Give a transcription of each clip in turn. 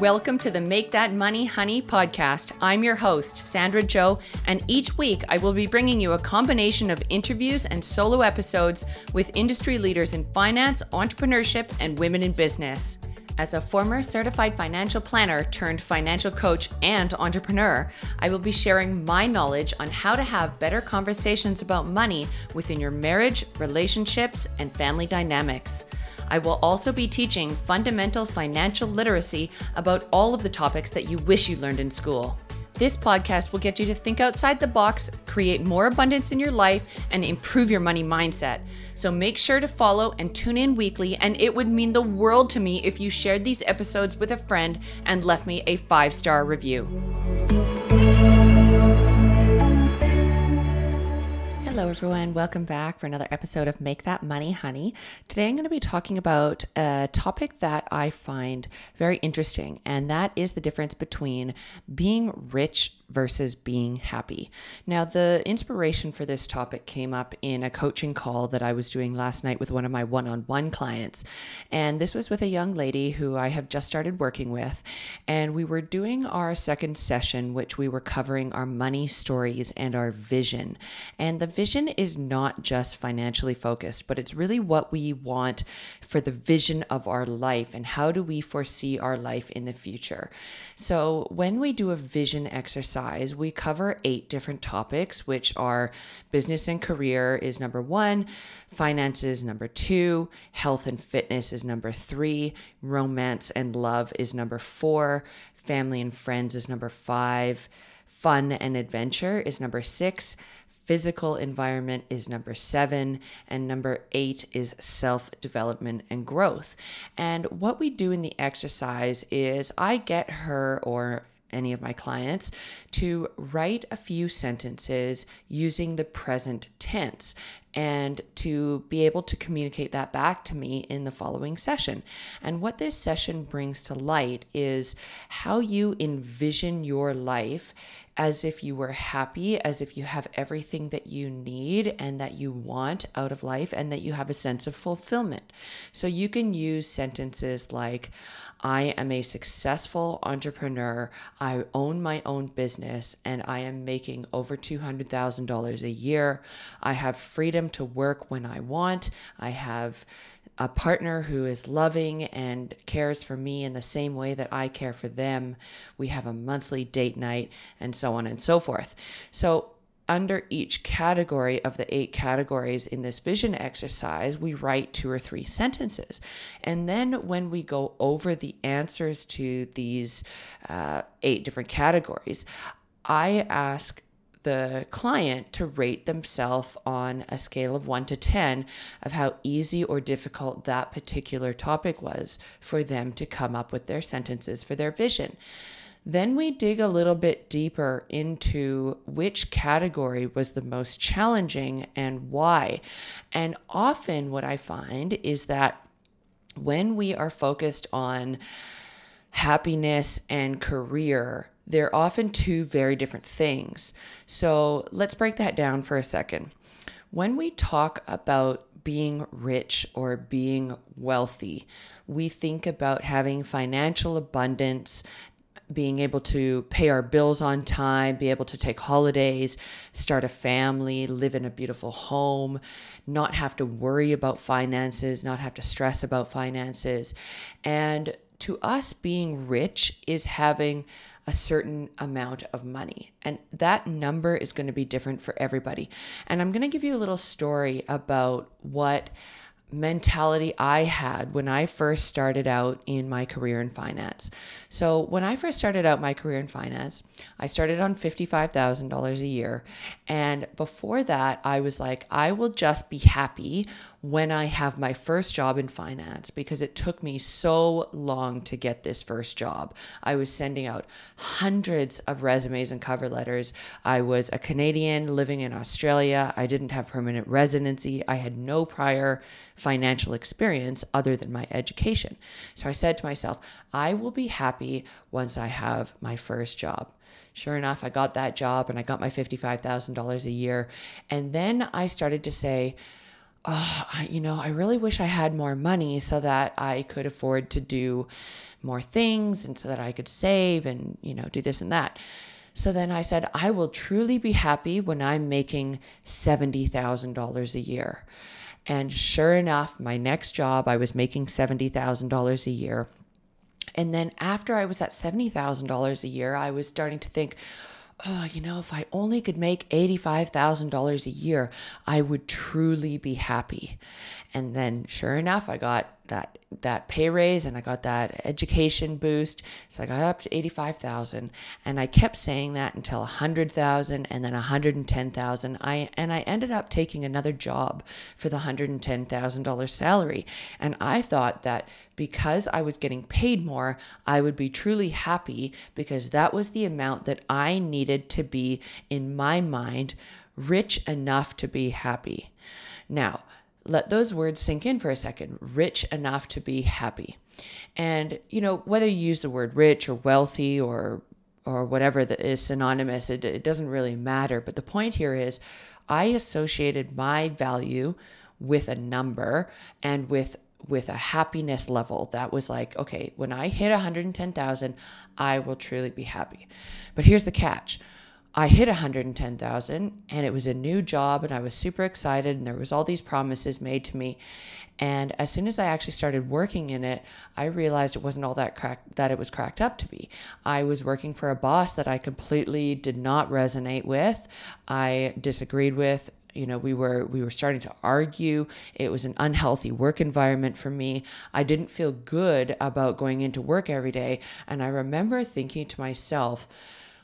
Welcome to the Make That Money Honey podcast. I'm your host, Sandra Joe, and each week I will be bringing you a combination of interviews and solo episodes with industry leaders in finance, entrepreneurship, and women in business. As a former certified financial planner turned financial coach and entrepreneur, I will be sharing my knowledge on how to have better conversations about money within your marriage, relationships, and family dynamics. I will also be teaching fundamental financial literacy about all of the topics that you wish you learned in school. This podcast will get you to think outside the box, create more abundance in your life, and improve your money mindset. So make sure to follow and tune in weekly, and it would mean the world to me if you shared these episodes with a friend and left me a five star review. Hello, everyone. Welcome back for another episode of Make That Money Honey. Today, I'm going to be talking about a topic that I find very interesting, and that is the difference between being rich versus being happy. Now, the inspiration for this topic came up in a coaching call that I was doing last night with one of my one on one clients. And this was with a young lady who I have just started working with. And we were doing our second session, which we were covering our money stories and our vision. And the vision is not just financially focused, but it's really what we want for the vision of our life and how do we foresee our life in the future. So, when we do a vision exercise, we cover eight different topics, which are business and career is number one, finances number two, health and fitness is number three, romance and love is number four, family and friends is number five, fun and adventure is number six, physical environment is number seven, and number eight is self development and growth. And what we do in the exercise is I get her or any of my clients to write a few sentences using the present tense and to be able to communicate that back to me in the following session. And what this session brings to light is how you envision your life as if you were happy, as if you have everything that you need and that you want out of life, and that you have a sense of fulfillment. So you can use sentences like, I am a successful entrepreneur, I own my own business, and I am making over $200,000 a year. I have freedom to work when I want. I have a partner who is loving and cares for me in the same way that I care for them. We have a monthly date night and so on and so forth. So, under each category of the eight categories in this vision exercise, we write two or three sentences. And then when we go over the answers to these uh, eight different categories, I ask the client to rate themselves on a scale of 1 to 10 of how easy or difficult that particular topic was for them to come up with their sentences for their vision. Then we dig a little bit deeper into which category was the most challenging and why. And often, what I find is that when we are focused on happiness and career, they're often two very different things. So let's break that down for a second. When we talk about being rich or being wealthy, we think about having financial abundance, being able to pay our bills on time, be able to take holidays, start a family, live in a beautiful home, not have to worry about finances, not have to stress about finances. And to us, being rich is having a certain amount of money. And that number is going to be different for everybody. And I'm going to give you a little story about what mentality I had when I first started out in my career in finance. So, when I first started out my career in finance, I started on $55,000 a year. And before that, I was like, I will just be happy when I have my first job in finance because it took me so long to get this first job. I was sending out hundreds of resumes and cover letters. I was a Canadian living in Australia. I didn't have permanent residency. I had no prior financial experience other than my education. So I said to myself, I will be happy once I have my first job. Sure enough, I got that job and I got my $55,000 a year. And then I started to say, oh, you know, I really wish I had more money so that I could afford to do more things and so that I could save and, you know, do this and that. So then I said, I will truly be happy when I'm making $70,000 a year. And sure enough, my next job, I was making $70,000 a year. And then after I was at $70,000 a year, I was starting to think, oh, you know, if I only could make $85,000 a year, I would truly be happy. And then sure enough, I got that that pay raise and I got that education boost. So I got up to 85,000 and I kept saying that until 100,000 and then 110,000. I and I ended up taking another job for the $110,000 salary. And I thought that because I was getting paid more, I would be truly happy because that was the amount that I needed to be in my mind rich enough to be happy. Now, let those words sink in for a second. Rich enough to be happy. And, you know, whether you use the word rich or wealthy or or whatever that is synonymous, it, it doesn't really matter. But the point here is I associated my value with a number and with with a happiness level that was like, okay, when I hit 110,000, I will truly be happy. But here's the catch. I hit 110,000 and it was a new job and I was super excited and there was all these promises made to me. And as soon as I actually started working in it, I realized it wasn't all that that it was cracked up to be. I was working for a boss that I completely did not resonate with. I disagreed with you know we were we were starting to argue it was an unhealthy work environment for me i didn't feel good about going into work every day and i remember thinking to myself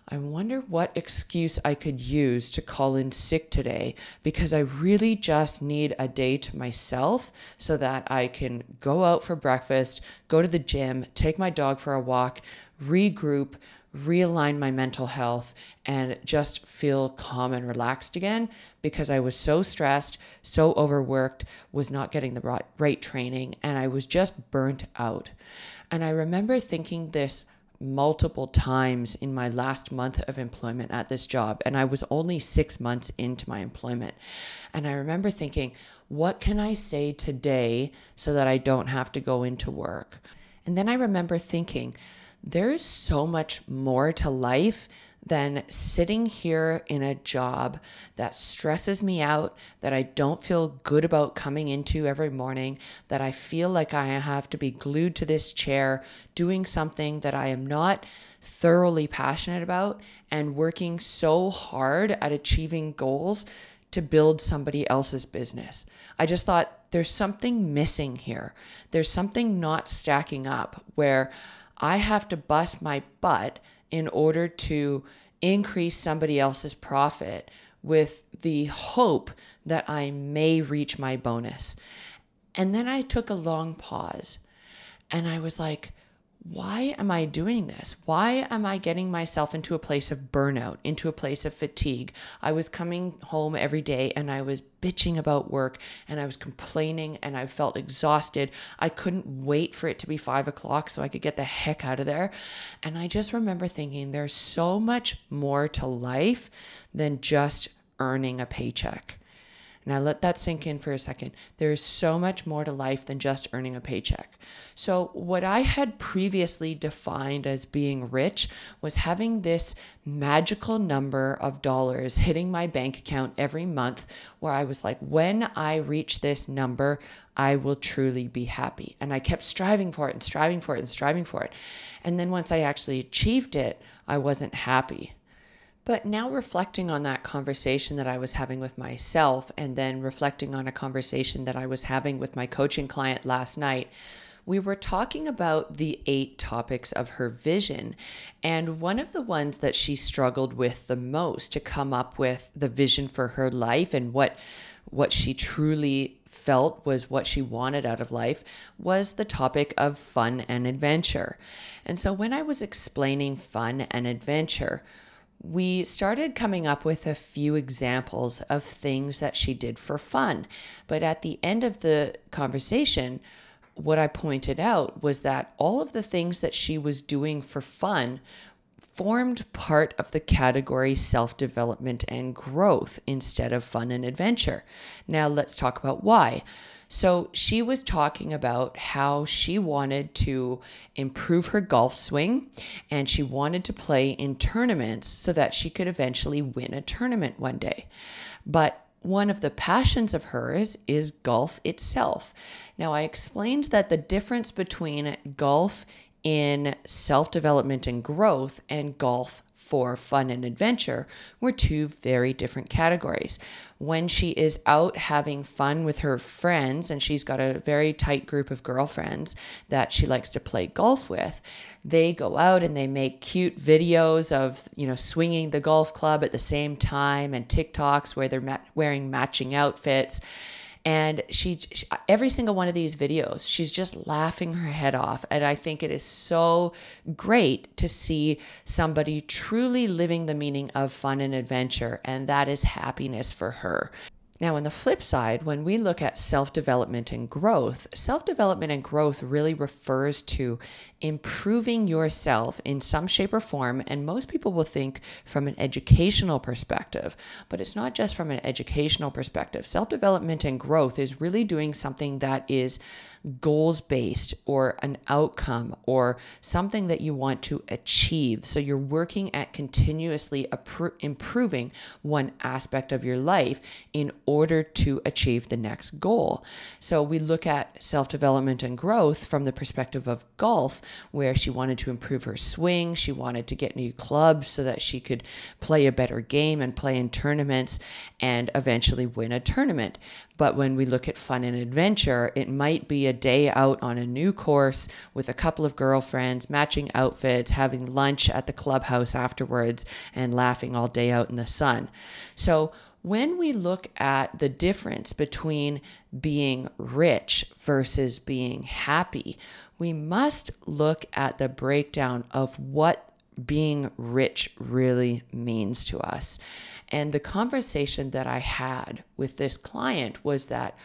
I wonder what excuse I could use to call in sick today because I really just need a day to myself so that I can go out for breakfast, go to the gym, take my dog for a walk, regroup, realign my mental health, and just feel calm and relaxed again because I was so stressed, so overworked, was not getting the right training, and I was just burnt out. And I remember thinking this multiple times in my last month of employment at this job. And I was only six months into my employment. And I remember thinking, what can I say today so that I don't have to go into work? And then I remember thinking, there's so much more to life than sitting here in a job that stresses me out, that I don't feel good about coming into every morning, that I feel like I have to be glued to this chair doing something that I am not thoroughly passionate about and working so hard at achieving goals to build somebody else's business. I just thought there's something missing here. There's something not stacking up where I have to bust my butt in order to increase somebody else's profit with the hope that I may reach my bonus. And then I took a long pause and I was like, why am I doing this? Why am I getting myself into a place of burnout, into a place of fatigue? I was coming home every day and I was bitching about work and I was complaining and I felt exhausted. I couldn't wait for it to be five o'clock so I could get the heck out of there. And I just remember thinking there's so much more to life than just earning a paycheck. Now let that sink in for a second. There is so much more to life than just earning a paycheck. So, what I had previously defined as being rich was having this magical number of dollars hitting my bank account every month where I was like, when I reach this number, I will truly be happy. And I kept striving for it and striving for it and striving for it. And then once I actually achieved it, I wasn't happy. But now reflecting on that conversation that I was having with myself, and then reflecting on a conversation that I was having with my coaching client last night, we were talking about the eight topics of her vision. And one of the ones that she struggled with the most to come up with the vision for her life and what what she truly felt was what she wanted out of life was the topic of fun and adventure. And so when I was explaining fun and adventure, we started coming up with a few examples of things that she did for fun. But at the end of the conversation, what I pointed out was that all of the things that she was doing for fun formed part of the category self development and growth instead of fun and adventure. Now, let's talk about why. So, she was talking about how she wanted to improve her golf swing and she wanted to play in tournaments so that she could eventually win a tournament one day. But one of the passions of hers is golf itself. Now, I explained that the difference between golf in self development and growth and golf for fun and adventure were two very different categories. When she is out having fun with her friends, and she's got a very tight group of girlfriends that she likes to play golf with, they go out and they make cute videos of, you know, swinging the golf club at the same time and TikToks where they're ma- wearing matching outfits and she, she, every single one of these videos she's just laughing her head off. And i think it is so great to see somebody truly living the meaning of fun and adventure. And that is happiness for her now, on the flip side, when we look at self development and growth, self development and growth really refers to improving yourself in some shape or form. And most people will think from an educational perspective, but it's not just from an educational perspective. Self development and growth is really doing something that is goals based or an outcome or something that you want to achieve. So you're working at continuously improving one aspect of your life in order to achieve the next goal. So we look at self development and growth from the perspective of golf, where she wanted to improve her swing, she wanted to get new clubs so that she could play a better game and play in tournaments and eventually win a tournament. But when we look at fun and adventure, it might be a day out on a new course with a couple of girlfriends, matching outfits, having lunch at the clubhouse afterwards, and laughing all day out in the sun. So, when we look at the difference between being rich versus being happy, we must look at the breakdown of what being rich really means to us. And the conversation that I had with this client was that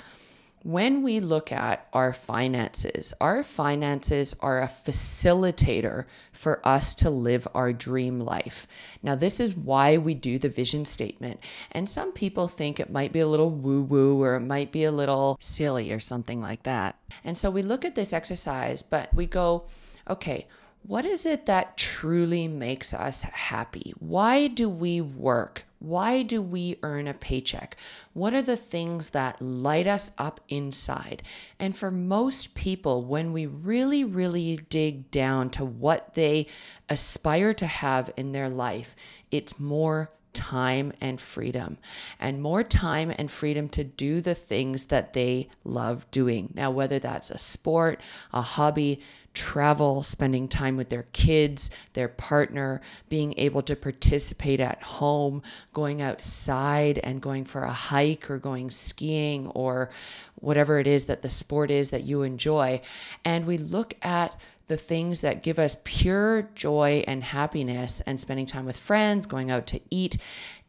when we look at our finances, our finances are a facilitator for us to live our dream life. Now, this is why we do the vision statement. And some people think it might be a little woo woo or it might be a little silly or something like that. And so we look at this exercise, but we go, okay, what is it that truly makes us happy? Why do we work? Why do we earn a paycheck? What are the things that light us up inside? And for most people, when we really, really dig down to what they aspire to have in their life, it's more time and freedom, and more time and freedom to do the things that they love doing. Now, whether that's a sport, a hobby, travel, spending time with their kids, their partner, being able to participate at home, going outside and going for a hike or going skiing or whatever it is that the sport is that you enjoy. And we look at the things that give us pure joy and happiness and spending time with friends, going out to eat.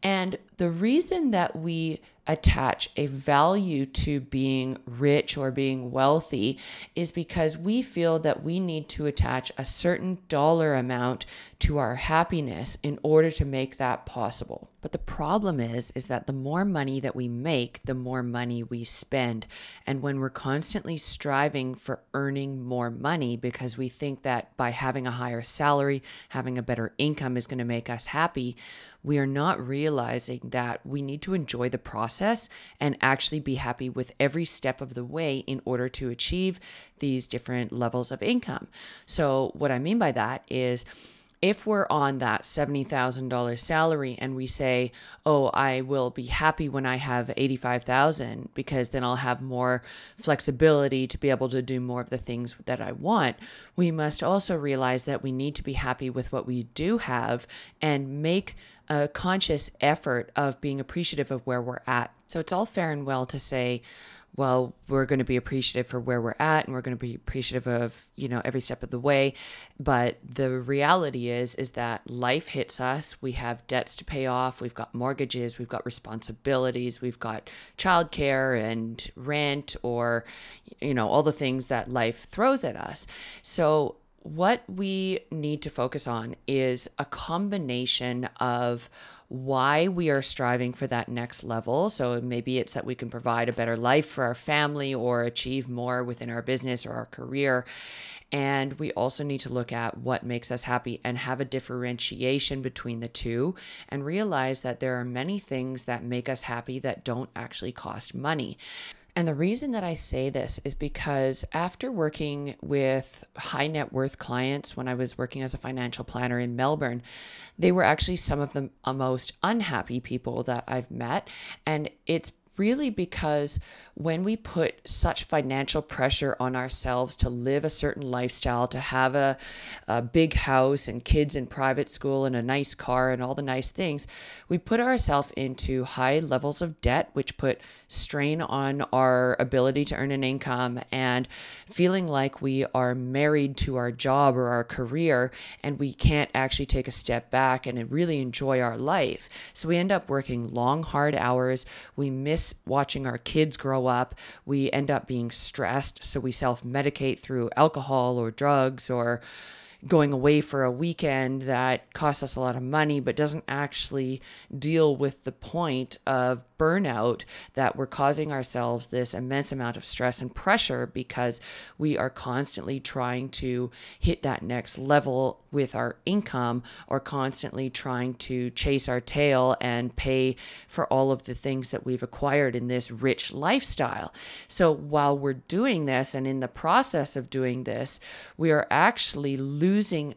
And the reason that we attach a value to being rich or being wealthy is because we feel that we need to attach a certain dollar amount to our happiness in order to make that possible. But the problem is is that the more money that we make, the more money we spend. And when we're constantly striving for earning more money because we think that by having a higher salary, having a better income is going to make us happy, we are not realizing that we need to enjoy the process and actually be happy with every step of the way in order to achieve these different levels of income. So, what I mean by that is if we're on that $70,000 salary and we say, "Oh, I will be happy when I have 85,000 because then I'll have more flexibility to be able to do more of the things that I want." We must also realize that we need to be happy with what we do have and make a conscious effort of being appreciative of where we're at. So it's all fair and well to say, well, we're going to be appreciative for where we're at and we're going to be appreciative of, you know, every step of the way. But the reality is, is that life hits us. We have debts to pay off. We've got mortgages. We've got responsibilities. We've got childcare and rent or, you know, all the things that life throws at us. So what we need to focus on is a combination of why we are striving for that next level. So maybe it's that we can provide a better life for our family or achieve more within our business or our career. And we also need to look at what makes us happy and have a differentiation between the two and realize that there are many things that make us happy that don't actually cost money. And the reason that I say this is because after working with high net worth clients when I was working as a financial planner in Melbourne, they were actually some of the most unhappy people that I've met. And it's really because when we put such financial pressure on ourselves to live a certain lifestyle, to have a, a big house and kids in private school and a nice car and all the nice things, we put ourselves into high levels of debt, which put strain on our ability to earn an income and feeling like we are married to our job or our career and we can't actually take a step back and really enjoy our life. So we end up working long, hard hours. We miss watching our kids grow up. We end up being stressed. So we self medicate through alcohol or drugs or going away for a weekend that costs us a lot of money but doesn't actually deal with the point of burnout that we're causing ourselves this immense amount of stress and pressure because we are constantly trying to hit that next level with our income or constantly trying to chase our tail and pay for all of the things that we've acquired in this rich lifestyle. So while we're doing this and in the process of doing this, we are actually losing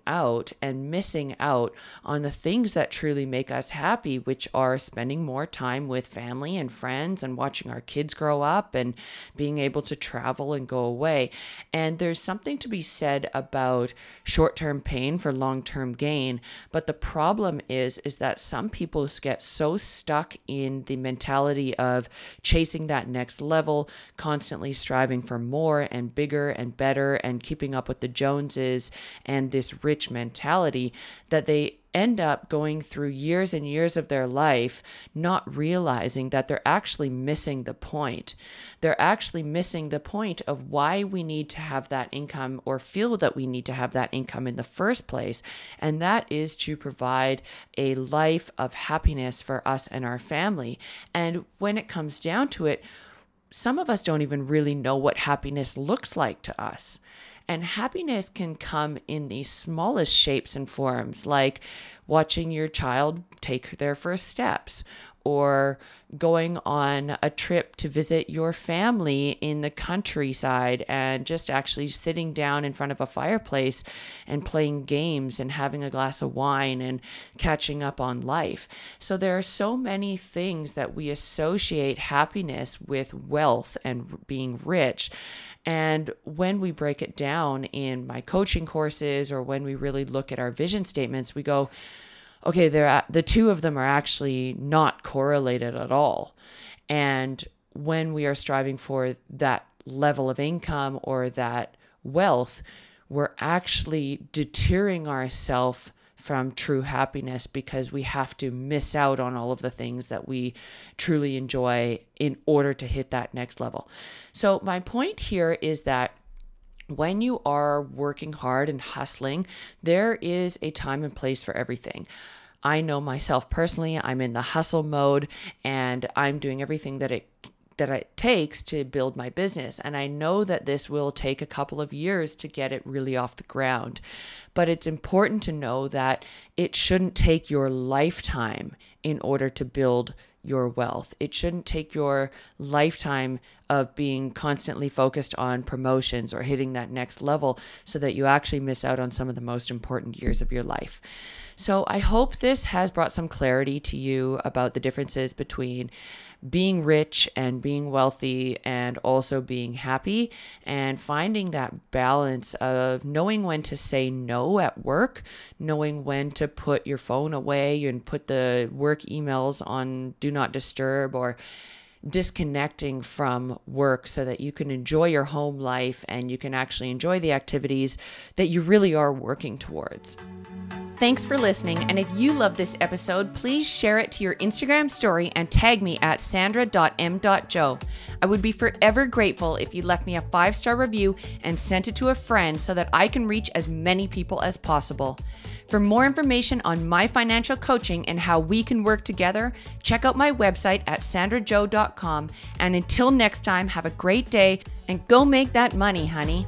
out and missing out on the things that truly make us happy, which are spending more time with family and friends and watching our kids grow up and being able to travel and go away. And there's something to be said about short term pain for long-term gain but the problem is is that some people get so stuck in the mentality of chasing that next level constantly striving for more and bigger and better and keeping up with the joneses and this rich mentality that they end up going through years and years of their life not realizing that they're actually missing the point. They're actually missing the point of why we need to have that income or feel that we need to have that income in the first place. And that is to provide a life of happiness for us and our family. And when it comes down to it, some of us don't even really know what happiness looks like to us. And happiness can come in the smallest shapes and forms, like watching your child take their first steps or going on a trip to visit your family in the countryside and just actually sitting down in front of a fireplace and playing games and having a glass of wine and catching up on life. So there are so many things that we associate happiness with wealth and being rich. And when we break it down in my coaching courses or when we really look at our vision statements, we go, okay, they're the two of them are actually not correlated at all. And when we are striving for that level of income or that wealth, we're actually deterring ourselves from true happiness because we have to miss out on all of the things that we truly enjoy in order to hit that next level. So, my point here is that when you are working hard and hustling, there is a time and place for everything. I know myself personally, I'm in the hustle mode and I'm doing everything that it that it takes to build my business. And I know that this will take a couple of years to get it really off the ground. But it's important to know that it shouldn't take your lifetime in order to build your wealth. It shouldn't take your lifetime of being constantly focused on promotions or hitting that next level so that you actually miss out on some of the most important years of your life. So I hope this has brought some clarity to you about the differences between being rich and being wealthy and also being happy and finding that balance of knowing when to say no at work, knowing when to put your phone away and put the work emails on do not disturb or disconnecting from work so that you can enjoy your home life and you can actually enjoy the activities that you really are working towards. Thanks for listening. And if you love this episode, please share it to your Instagram story and tag me at sandra.m.joe. I would be forever grateful if you left me a five star review and sent it to a friend so that I can reach as many people as possible. For more information on my financial coaching and how we can work together, check out my website at sandrajoe.com. And until next time, have a great day and go make that money, honey.